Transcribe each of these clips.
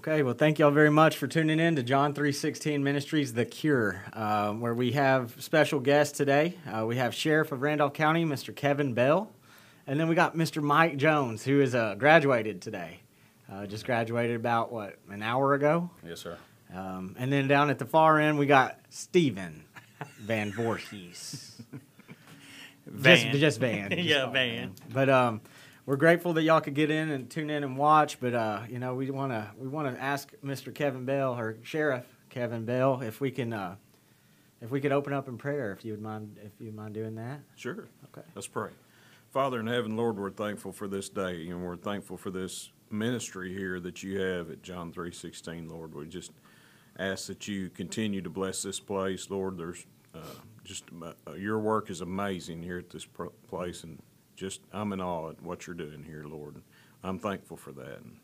Okay, well, thank y'all very much for tuning in to John 316 Ministries, The Cure, uh, where we have special guests today. Uh, we have Sheriff of Randolph County, Mr. Kevin Bell, and then we got Mr. Mike Jones, who is uh, graduated today. Uh, just graduated about, what, an hour ago? Yes, sir. Um, and then down at the far end, we got Stephen Van Voorhees. Van. Just, just Van. Yeah, Just call it Van. But um, we're grateful that y'all could get in and tune in and watch. But uh, you know, we want to we want to ask Mr. Kevin Bell or Sheriff Kevin Bell if we can uh, if we could open up in prayer. If you would mind, if you mind doing that. Sure. Okay. Let's pray. Father in heaven, Lord, we're thankful for this day, and we're thankful for this ministry here that you have at John three sixteen. Lord, we just ask that you continue to bless this place, Lord. There's uh, just uh, your work is amazing here at this place, and just I'm in awe at what you're doing here, Lord. I'm thankful for that. And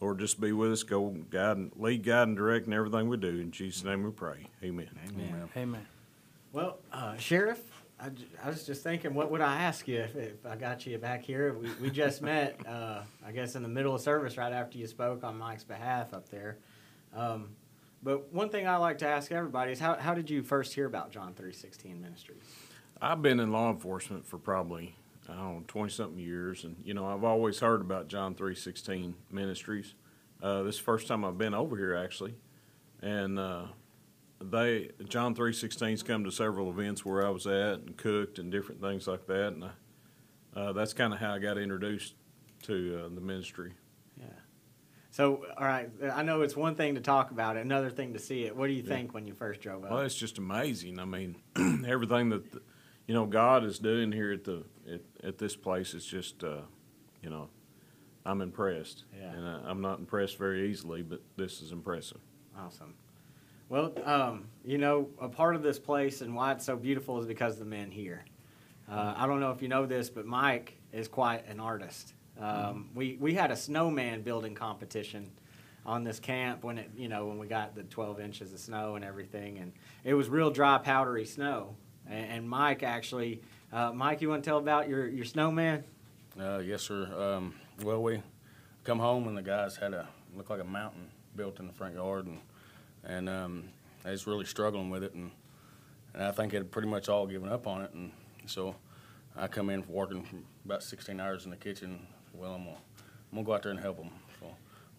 Lord, just be with us, go guide, and lead, guide, and direct in everything we do. In Jesus' name, we pray. Amen. Amen. Amen. Well, uh, Sheriff, I was just thinking, what would I ask you if, if I got you back here? We, we just met, uh, I guess, in the middle of service right after you spoke on Mike's behalf up there. Um, but one thing I like to ask everybody is how, how did you first hear about John 316 Ministries? I've been in law enforcement for probably I don't know twenty something years, and you know I've always heard about John three sixteen ministries. Uh, this is the first time I've been over here actually, and uh, they John three sixteen's come to several events where I was at and cooked and different things like that, and I, uh, that's kind of how I got introduced to uh, the ministry. Yeah. So, all right, I know it's one thing to talk about it, another thing to see it. What do you Yeah. think when you first drove up? Well, it's just amazing. I mean, everything that the, you know God is doing here at the at, at this place is just uh, you know I'm impressed. Yeah. And I, I'm not impressed very easily, but this is impressive. Awesome. Well, um, you know, a part of this place and why it's so beautiful is because of the men here. Uh, I don't know if you know this, but Mike is quite an artist. Um, we we had a snowman building competition on this camp when it you know when we got the 12 inches of snow and everything, and it was real dry, powdery snow. And, and Mike actually, uh, Mike, you want to tell about your your snowman? Uh, yes, sir. Um, well, we come home and the guys had a looked like a mountain built in the front yard, and and um, they was really struggling with it, and and I think had pretty much all given up on it, and so I come in working about 16 hours in the kitchen. Well, I'm gonna I'm gonna go out there and help them. So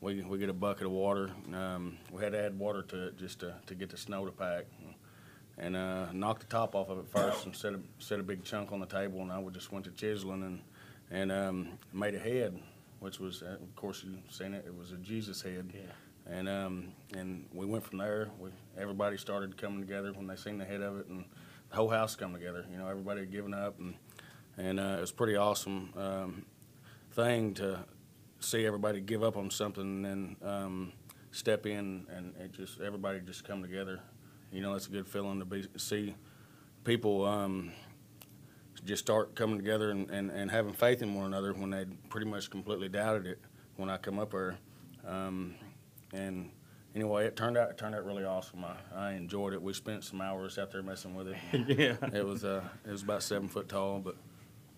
we we get a bucket of water. Um, we had to add water to it just to, to get the snow to pack. And uh, knocked the top off of it first and set a, set a big chunk on the table, and I would just went to chiseling and and um, made a head, which was, uh, of course, you seen it. It was a Jesus head. Yeah. And um, and we went from there. We everybody started coming together when they seen the head of it, and the whole house come together. You know, everybody had given up, and and uh, it was pretty awesome um, thing to see everybody give up on something and then um, step in, and it just everybody just come together. You know, it's a good feeling to be see people. Um, just start coming together and, and, and having faith in one another when they pretty much completely doubted it when I come up there. Um, and anyway, it turned out it turned out really awesome. I, I enjoyed it. We spent some hours out there messing with it. yeah. it was uh, it was about seven foot tall, but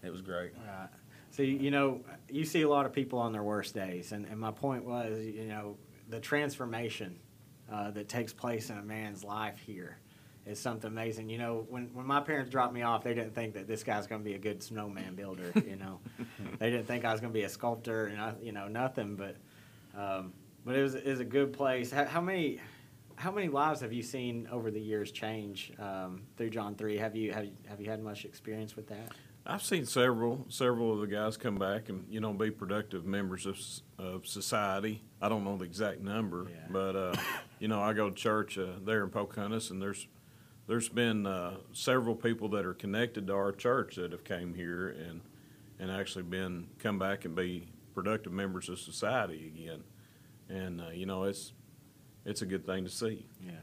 it was great. Right. So you know, you see a lot of people on their worst days, and, and my point was, you know, the transformation uh, that takes place in a man's life here is something amazing. You know, when when my parents dropped me off, they didn't think that this guy's going to be a good snowman builder. You know, they didn't think I was going to be a sculptor, and I, you know, nothing. But um, but it was it was a good place. How, how many? How many lives have you seen over the years change um, through John three? Have you have you, have you had much experience with that? I've seen several several of the guys come back and you know be productive members of, of society. I don't know the exact number, Yeah. but uh, you know I go to church uh, there in Pocahontas, and there's there's been uh, several people that are connected to our church that have came here and and actually been come back and be productive members of society again, and uh, you know it's it's a good thing to see. Yeah.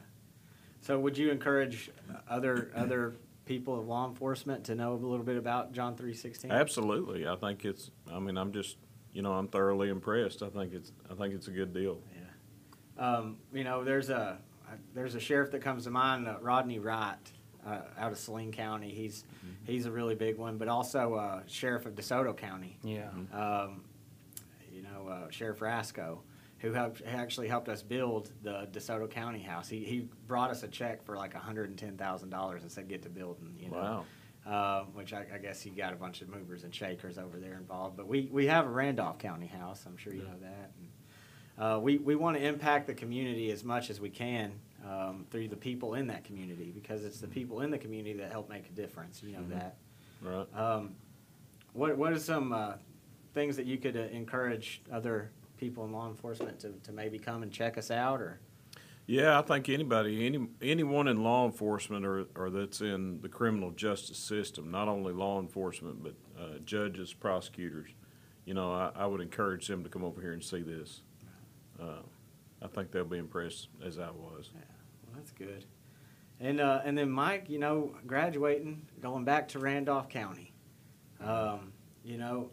So would you encourage other other people of law enforcement to know a little bit about John three sixteen? Absolutely, I think it's. I mean, I'm just you know I'm thoroughly impressed. I think it's I think it's a good deal. Yeah. Um, you know, there's a there's a sheriff that comes to mind, uh, Rodney Wright, uh, out of Saline County. He's he's a really big one, but also uh, sheriff of DeSoto County. Yeah. Um, you know, uh, Sheriff Rasco. Who helped, actually helped us build the DeSoto County House. He, he brought us a check for like hundred and ten thousand dollars and said, get to building, you know. Wow. Uh, which I, I guess he got a bunch of movers and shakers over there involved. But we, we have a Randolph County house. I'm sure you know that. And, uh, we we want to impact the community as much as we can um, through the people in that community because it's the people in the community that help make a difference. You know that. Right. Um, what what are some uh, things that you could uh, encourage other people in law enforcement to, to maybe come and check us out or? Yeah, I think anybody, any anyone in law enforcement or, or that's in the criminal justice system, not only law enforcement but uh, judges, prosecutors, you know, I, I would encourage them to come over here and see this. Uh, I think they'll be impressed as I was. Yeah, well, that's good. And uh, and then Mike, you know, graduating, going back to Randolph County. Um, you know,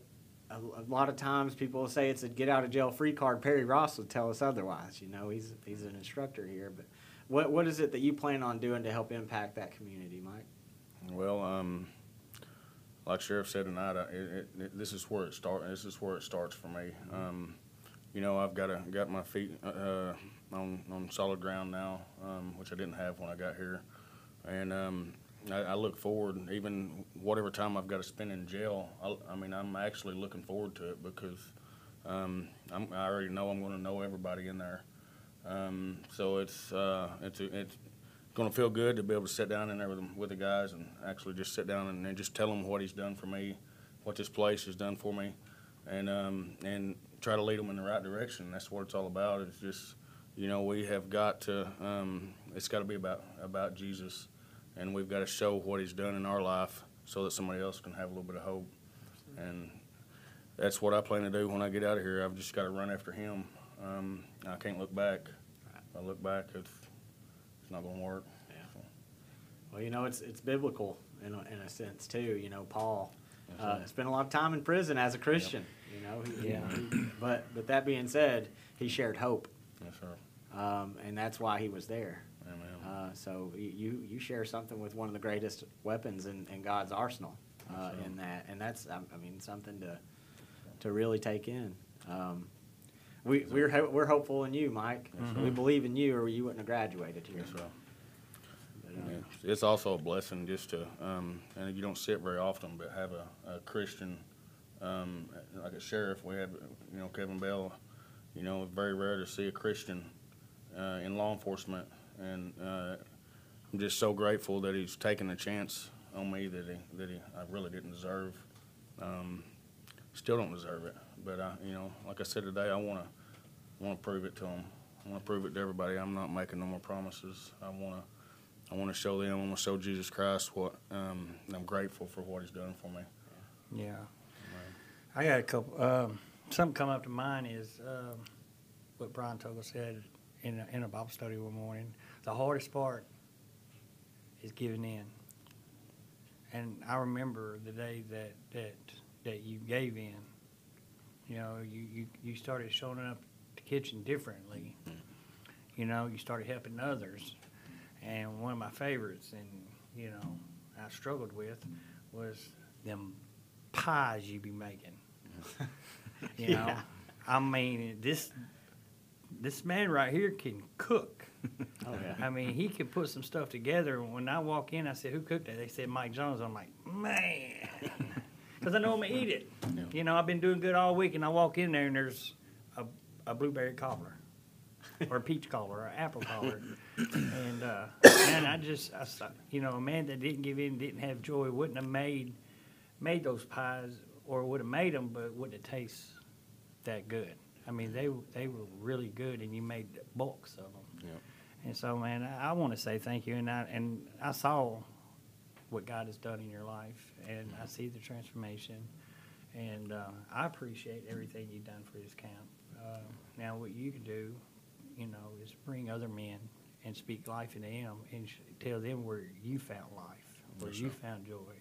a, a lot of times people will say it's a get out of jail free card. Perry Ross would tell us otherwise. You know, he's he's an instructor here. But what what is it that you plan on doing to help impact that community, Mike? Well, um, like Sheriff said tonight, I, it, it, this is where it start. This is where it starts for me. Um, you know, I've got a, got my feet uh, on on solid ground now, um, which I didn't have when I got here, and um, I, I look forward. Even whatever time I've got to spend in jail, I, I mean, I'm actually looking forward to it because um, I'm, I already know I'm going to know everybody in there. Um, so it's uh, it's it's going to feel good to be able to sit down in there with, them, with the guys and actually just sit down and, and just tell them what he's done for me, what this place has done for me, and um, and try to lead them in the right direction. That's what it's all about. It's just, you know, we have got to. Um, it's got to be about about Jesus, and we've got to show what He's done in our life so that somebody else can have a little bit of hope. And that's what I plan to do when I get out of here. I've just got to run after Him. Um, I can't look back. If I look back, it's it's not going to work. Well, you know, it's it's biblical in a, in a sense too. You know, Paul uh, right. spent a lot of time in prison as a Christian. You know, he, Yeah. he- but but that being said, he shared hope, Yes, sir. um, and that's why he was there. Amen. Uh, so you you share something with one of the greatest weapons in, in God's arsenal uh, sir. in that, and that's I mean something to to really take in. Um, we we're ho- we're hopeful in you, Mike. Yes, We believe in you, or you wouldn't have graduated here. Yes. But, uh, Yeah. It's also a blessing just to, um, and you don't see it very often, but have a, a Christian, um, like a sheriff. We have, you know, Kevin Bell. You know, it's very rare to see a Christian uh, in law enforcement, and uh, I'm just so grateful that he's taken a chance on me that he that he I really didn't deserve. Um, still don't deserve it, but I, you know, like I said today, I want to want to prove it to him. I want to prove it to everybody. I'm not making no more promises. I want to. I want to show them. I want to show Jesus Christ what um, I'm grateful for what He's done for me. Yeah. I got a couple. Um, something come up to mind is um, what Brian Toggle said in a, in a Bible study one morning. The hardest part is giving in. And I remember the day that that that you gave in. You know, you you, you started showing up the kitchen differently. Mm-hmm. You know, you started helping others. And one of my favorites, and you know, I struggled with, was them pies you be making. You know, Yeah. I mean, this this man right here can cook. Oh yeah. I mean, he can put some stuff together. When I walk in, I said, "Who cooked that?" They said, "Mike Jones." I'm like, man, because I know I'm gonna eat it. Yeah. You know, I've been doing good all week, and I walk in there and there's a, a blueberry cobbler, or a peach cobbler, or an apple cobbler, and uh, man, I just, I, you know, a man that didn't give in, didn't have joy, wouldn't have made made those pies, or would have made them, but wouldn't have tasted that good. I mean, they they were really good, and you made bulks of them. Yep. And so, man, I, I want to say thank you, and I and I saw what God has done in your life, and I see the transformation, and uh, I appreciate everything you've done for this camp. Uh, now, what you can do, you know, is bring other men and speak life into them, and sh- tell them where you found life, where Yes, you sir. found joy.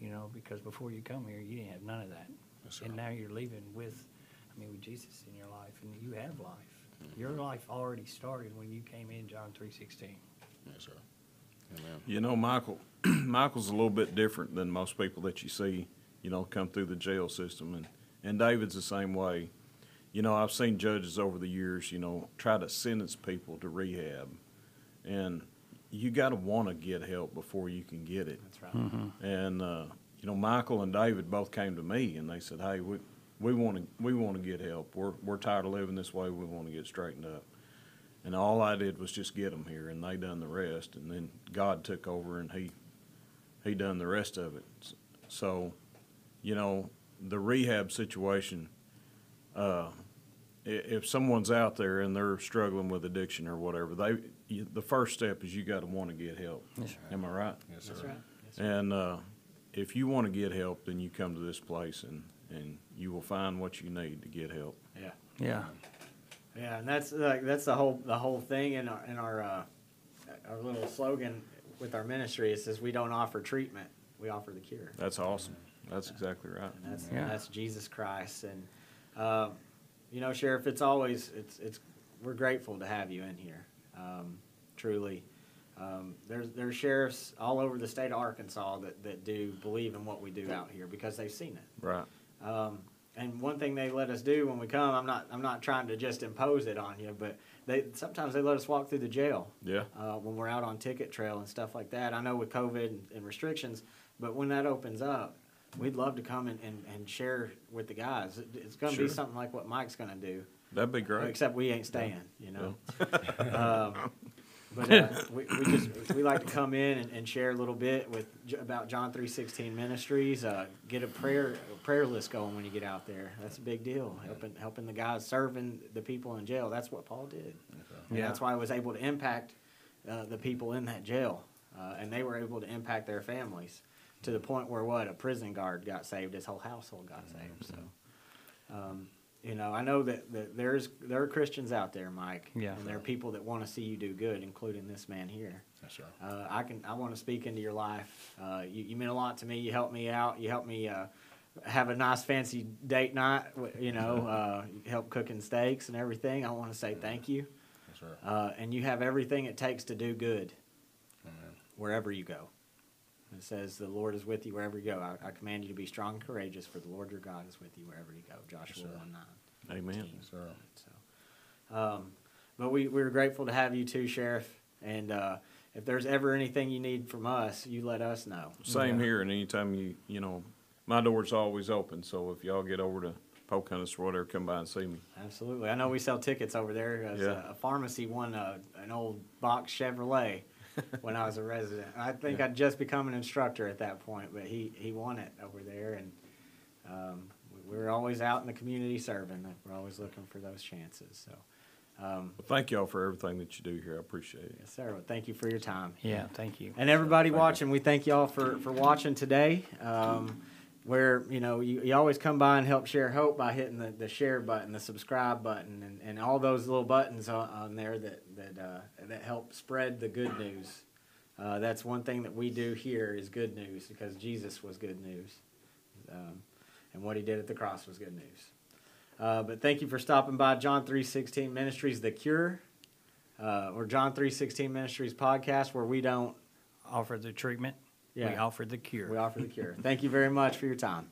You know, because before you come here, you didn't have none of that, Yes, and now you're leaving with, I mean, with Jesus in your life, and you have life. Mm-hmm. Your life already started when you came in John three sixteen. Yes, sir. Amen. You know, Michael, Michael's a little bit different than most people that you see, you know, come through the jail system, and and David's the same way. you know, I've seen judges over the years, you know, try to sentence people to rehab, and you got to want to get help before you can get it. That's right. And uh, you know, Michael and David both came to me and they said, "Hey, we we want to we want to get help. We're we're tired of living this way. We want to get straightened up." And all I did was just get them here, and they done the rest. And then God took over, and he he done the rest of it. So, you know, the rehab situation. Uh, if someone's out there and they're struggling with addiction or whatever, they you, the first step is you got to want to get help. Yes, sir. Am I right? Yes, sir. That's right. Yes, sir. And uh, if you want to get help, then you come to this place and, and you will find what you need to get help. Yeah. Yeah. Yeah, and that's like that's the whole the whole thing in our in our uh, our little slogan with our ministry. It says we don't offer treatment, we offer the cure. That's awesome. That's exactly right. And that's Yeah. that's Jesus Christ. And um, you know, Sheriff, it's always it's it's we're grateful to have you in here. Um, truly, um, there's there's sheriffs all over the state of Arkansas that that do believe in what we do out here because they've seen it. Right. Um, and one thing they let us do when we come, I'm not I'm not trying to just impose it on you, but they sometimes they let us walk through the jail Yeah. uh, when we're out on ticket trail and stuff like that. I know with COVID and, and restrictions, but when that opens up, we'd love to come and, and, and share with the guys. It, it's going to be something like what Mike's going to do, That'd be great. except we ain't staying, you know. um, but uh, we, we just we like to come in and, and share a little bit with about John three sixteen ministries. Uh, get a prayer a prayer list going when you get out there. That's a big deal. Helping helping the guys serving the people in jail. That's what Paul did. And Yeah. that's why I was able to impact uh, the people in that jail, uh, and they were able to impact their families to the point where what a prison guard got saved, his whole household got saved. So, um, you know, I know that, that there's there are Christians out there, Mike, Yeah. and there are people that want to see you do good, including this man here. Yes, sir. Uh, I can I want to speak into your life. Uh, you, you mean a lot to me. You helped me out. You helped me uh, have a nice fancy date night. You know, uh, you help cooking steaks and everything. I want to say thank you. Yes, sir. Uh, and you have everything it takes to do good Amen. wherever you go. It says the Lord is with you wherever you go. I, I command you to be strong and courageous, for the Lord your God is with you wherever you go. Joshua sir. one nine. Amen. Yes, sir. So, um, but we we're grateful to have you too, Sheriff. And uh, if there's ever anything you need from us, you let us know. Same here. And anytime you, you know, my door's always open. So if y'all get over to Pocahontas or whatever, come by and see me. Absolutely. I know we sell tickets over there. As Yeah. a, a pharmacy won a, an old box Chevrolet when I was a resident. I think I'd just become an instructor at that point, but he, he won it over there. And um, we- we're always out in the community serving. We're always looking for those chances. So, um, But thank y'all for everything that you do here. I appreciate it. yes, sir. Well, thank you for your time. Yeah. Thank you. And everybody Thank you. watching, we thank y'all for, for watching today. Um, where, you know, you, you always come by and help share hope by hitting the, the share button, the subscribe button, and, and all those little buttons on, on there that, that, uh, that help spread the good news. Uh, that's one thing that we do here is good news because Jesus was good news. Um, and what he did at the cross was good news. Uh, but thank you for stopping by John 316 Ministries, The Cure, uh, or John 316 Ministries podcast, where we don't Offer the treatment. We offer the cure. we offer the cure. Thank you very much for your time.